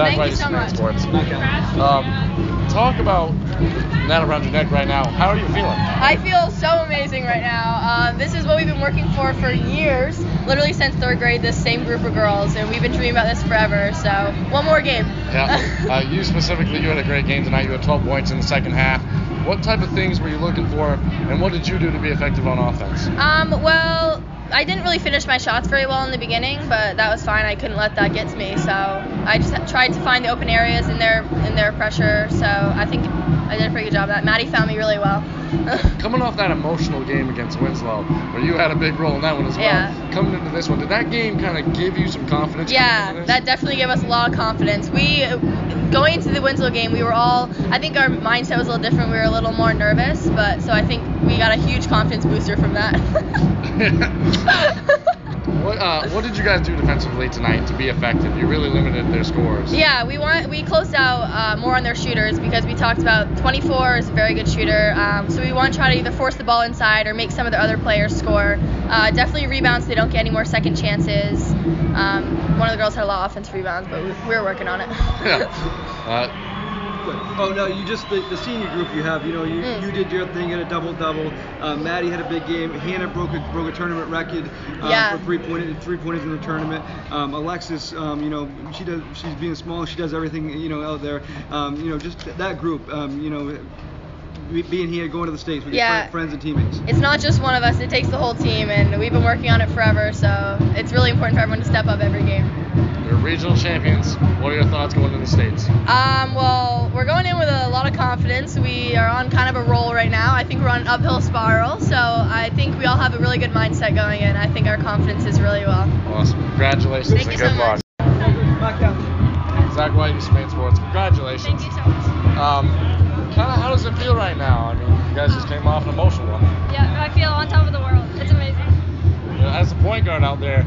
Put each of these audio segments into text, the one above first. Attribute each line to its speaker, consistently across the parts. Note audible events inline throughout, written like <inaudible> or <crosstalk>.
Speaker 1: Zach
Speaker 2: Thank
Speaker 1: White,
Speaker 2: you so.
Speaker 1: Sports. Um, talk about that around your neck right now. How are you feeling?
Speaker 2: I feel so amazing right now. Um, this is what we've been working for for years, literally since third grade. This same group of girls, and we've been dreaming about this forever. So one more game.
Speaker 1: Yeah. <laughs> Uh, you specifically, you had a great game tonight. You had 12 points in the second half. What type of things were you looking for, and what did you do to be effective on offense?
Speaker 2: Um, well, I didn't really finish my shots very well in the beginning, but that was fine. I couldn't let that get to me, so I just tried to find the open areas in their in their pressure. So I think I did a pretty good job of that. Maddie found me really well. <laughs>
Speaker 1: Coming off that emotional game against Winslow, where you had a big role in that one as well.
Speaker 2: Yeah.
Speaker 1: Coming into this one, did that game kind of give you some confidence?
Speaker 2: Yeah, that definitely gave us a lot of confidence. We going into the Winslow game, we were all I think our mindset was a little different. We were a little more nervous, but so I think we got a huge confidence booster from that. <laughs> <laughs>
Speaker 1: what, uh, what did you guys do defensively tonight to be effective? You really limited their scores.
Speaker 2: yeah, we want we closed out uh, more on their shooters because we talked about 24 is a very good shooter. Um, so we want to try to either force the ball inside or make some of the other players score. Uh, definitely rebounds. So they don't get any more second chances. Um, one of the girls had a lot of offensive rebounds, but we, we were working on it.
Speaker 1: Yeah. <laughs> Uh,
Speaker 3: Oh no, you just the, the senior group you have. You know, you,
Speaker 2: Mm.
Speaker 3: you did your thing, had a double double. Uh, Maddie had a big game. Hannah broke a broke a tournament record um,
Speaker 2: Yeah.
Speaker 3: for three point three pointers in the tournament. Um, Alexis, um, you know, she does she's being small. She does everything you know out there. Um, you know, just that group. Um, you know, being here, going to the states with
Speaker 2: Yeah.
Speaker 3: your friends and teammates.
Speaker 2: it's not just one of us, it takes the whole team, and we've been working on it forever, so it's really important for everyone to step up every game.
Speaker 1: you're regional champions. What are your thoughts going to the states?
Speaker 2: Um, well, we're going in with a lot of confidence. We are on kind of a roll right now. I think we're on an uphill spiral, so I think we all have a really good mindset going in. I think our confidence is really well.
Speaker 1: Awesome. Congratulations
Speaker 2: Thank
Speaker 1: and
Speaker 2: you
Speaker 1: good
Speaker 2: so
Speaker 1: luck.
Speaker 2: much.
Speaker 3: Back.
Speaker 1: Zach White, Spain Sports. Congratulations.
Speaker 2: Thank you so much.
Speaker 1: Um, kind of how does it feel right now? I mean, you guys just came off an emotional one.
Speaker 4: Yeah, I feel on top of the world. It's amazing.
Speaker 1: You know, as a point guard out there,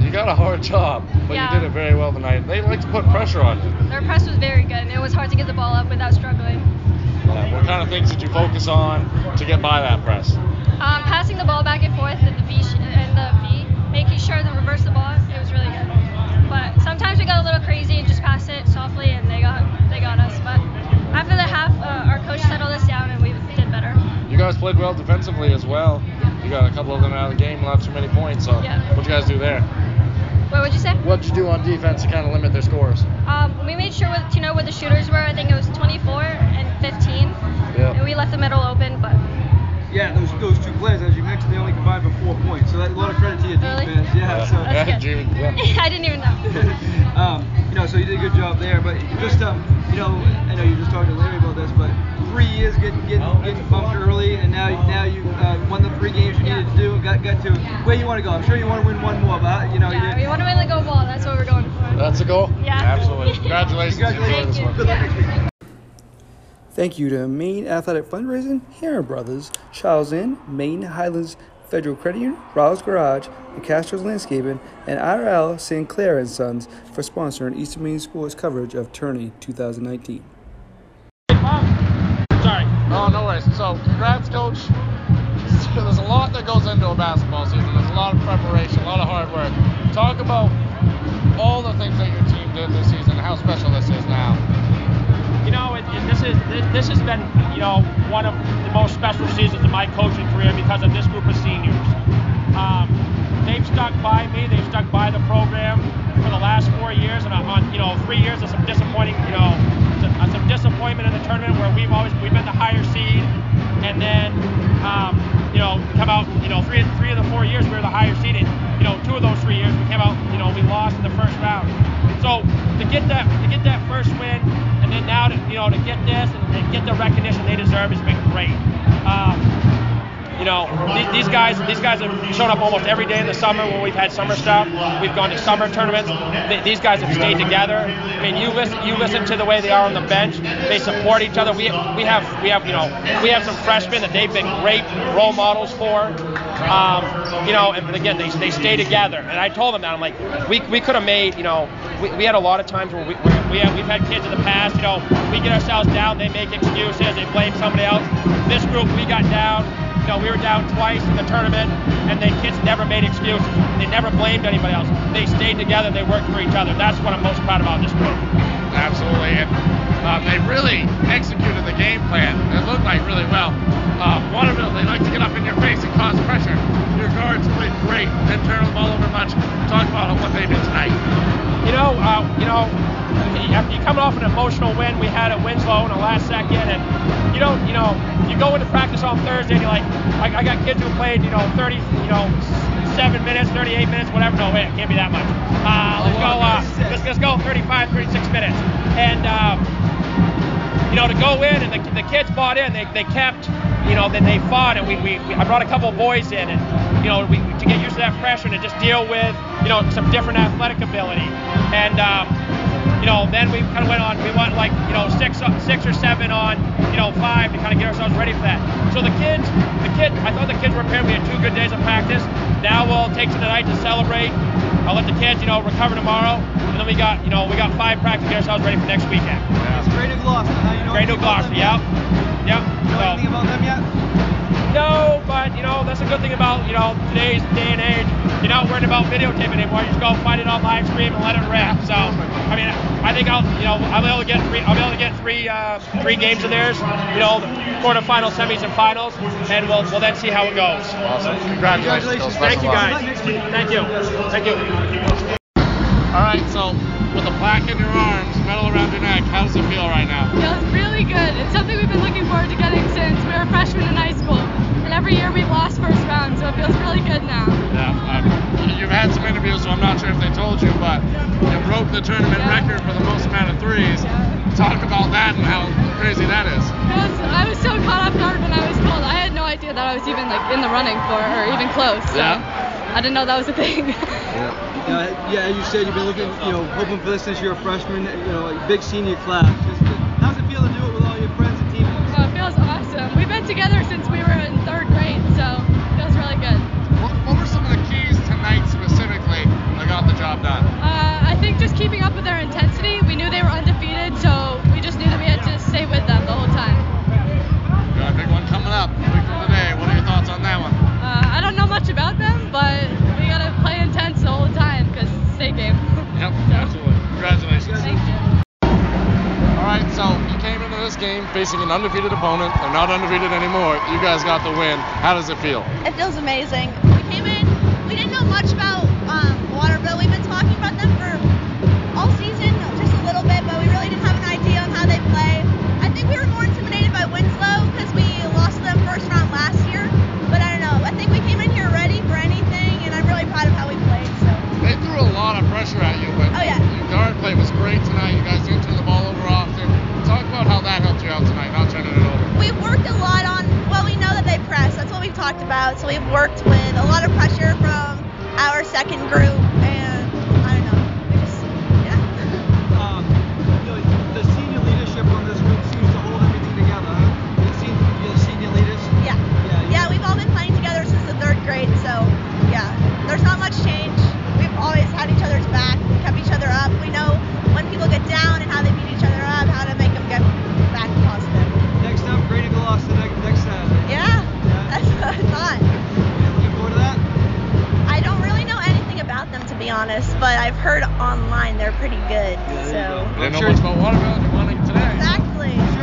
Speaker 1: you got a hard job, but
Speaker 4: Yeah.
Speaker 1: you did it very well tonight. They like to put pressure on you.
Speaker 4: Their press was very good, and it was hard to get the ball up without struggling.
Speaker 1: Uh, what kind of things did you focus on to get by that press?
Speaker 4: Um, passing the ball back and forth in the V and the V, making sure to reverse the ball, it was really good. But sometimes we got a little
Speaker 1: couple of them out of the game, not too many points. So,
Speaker 4: Yeah.
Speaker 1: what'd you guys do there?
Speaker 4: What would you say?
Speaker 1: What'd you do on defense to kind of limit their scores?
Speaker 4: Um, we made sure with, to know what the shooters were. I think it was 24 and 15,
Speaker 1: Yeah.
Speaker 4: and we left the middle open. But
Speaker 3: Yeah, those those two players, as you mentioned, they only combined for four points. So that, a lot of credit to your
Speaker 4: Really?
Speaker 3: defense. Yeah. So.
Speaker 4: That's good.
Speaker 1: Yeah. <laughs>
Speaker 4: I didn't even know. <laughs>
Speaker 3: um, you know, so you did a good job there. But just, um, you know, I know you just talked to Larry about this, but three years getting getting, getting bumped early, and now now you uh, won the three games you needed to do, and got got to where you want to go. I'm sure you want to win one more, but you know,
Speaker 4: Yeah,
Speaker 3: you,
Speaker 4: we want to win the gold ball. That's what we're going for.
Speaker 1: That's a goal?
Speaker 4: Yeah.
Speaker 1: Absolutely. Congratulations.
Speaker 3: Congratulations.
Speaker 1: Enjoy this one.
Speaker 3: Good luck next.
Speaker 5: Thank you to Maine Athletic Fundraising, Heron Brothers, Charles Inn, Maine Highlands Federal Credit Union, Rouse Garage, and Castro's Landscaping, and IRL St. Clair and Sons for sponsoring Eastern Maine Sports coverage of Tourney 2019.
Speaker 1: Sorry. Oh, no worries. So, congrats,
Speaker 6: seasons of my coaching career because of this group of seniors. Um, they've stuck by me. They've stuck by the program for the last four years, and on you know three years of some disappointing you know some, uh, disappointment in the tournament where we've always we've been the higher seed, and then um, you know come out you know three three of these, guys these guys have shown up almost every day in the summer when we've had summer stuff. We've gone to summer tournaments. Th- these guys have stayed together. I mean, you listen you listen to the way they are on the bench. They support each other. We we have we have you know we have some freshmen that they've been great role models for. Um, you know, and again, they, they stay together. And I told them that I'm like, we, we could have made, you know, we, we had a lot of times where we we have, we've had kids in the past, you know, we get ourselves down, they make excuses, they blame somebody else. This group, we got down, you know, we were down twice in the tournament, and the kids never made excuses. They never blamed anybody else. They stayed together. They worked for each other. That's what I'm most proud about this group. Absolutely.
Speaker 1: And uh, they really executed the game plan. It looked like really well. Uh, Waterville, they like to get up in your face and cause pressure. Your guards played great. Didn't turn the ball over much. Talk about what they did tonight.
Speaker 6: You know, uh, you know, after you coming off an emotional win we had at Winslow in the last second, and you don't, you know, you go into practice on Thursday and you're like, I, I got kids who played, you know, 30, you know, seven minutes, 38 minutes, whatever. No, wait, it can't be that much. Uh, let's go, uh, let's, let's go 35, 36 minutes, and. Um, you know, to go in and the, the kids bought in. They, they kept, you know, then they fought, and we, we, we I brought a couple of boys in, and you know, we, to get used to that pressure and to just deal with, you know, some different athletic ability. And um, you know, then we kind of went on. We went like, you know, six six or seven on, you know, five to kind of get ourselves ready for that. So the kids, the kid, I thought the kids were prepared. We had two good days of practice. Now we'll take to the night to celebrate. I'll let the kids, you know, recover tomorrow, and then we got, you know, we got five practice to get ourselves ready for next weekend.
Speaker 3: It's Gray-New Gloucester. How you know Gray-New
Speaker 6: Gloucester, yep. Yep. So-
Speaker 3: anything about them yet?
Speaker 6: no, but you know that's a good thing about you know today's day and age. You're not worried about videotaping anymore. You just go find it on live stream and let it rip. So I mean, I think I'll you know I'll be able to get three. I'll be able to get three uh, three games of theirs. You know, quarterfinals, semis, and finals, and we'll we'll then see how it goes.
Speaker 1: Awesome. Congratulations.
Speaker 3: Congratulations.
Speaker 6: Thank you
Speaker 1: Best of luck.
Speaker 6: guys. Thank you. Thank you.
Speaker 1: All right, so with a plaque in your arms, medal around your neck, how does it feel right now?
Speaker 7: feels really good. It's something we've been looking forward to getting since we were freshmen in high school. And every year we've lost first round, so it feels really good now.
Speaker 1: Yeah, um, you've had some interviews, so I'm not sure if they told you, but you broke the tournament
Speaker 7: Yeah.
Speaker 1: record for the most amount of threes.
Speaker 7: Yeah.
Speaker 1: Talk about that and how crazy that is.
Speaker 7: Was, I was so caught off guard when I was told. I had no idea that I was even like in the running for or even close. So
Speaker 1: Yeah.
Speaker 7: I didn't know that was a thing. <laughs>
Speaker 3: Yeah, yeah, as you said, you've been looking, you know, hoping for this since you're a freshman, you know, like big senior class. Just,
Speaker 1: Yep, absolutely. Congratulations. All right, so you came into this game facing an undefeated opponent. They're not undefeated anymore. You guys got the win. How does it feel?
Speaker 8: It feels amazing. We came in, we didn't know much about um, Waterville. We've been So we've worked with online they're pretty good.
Speaker 3: there
Speaker 8: So
Speaker 3: go.
Speaker 1: Didn't know
Speaker 3: sure-
Speaker 1: much about Waterville. You won it today.
Speaker 8: exactly.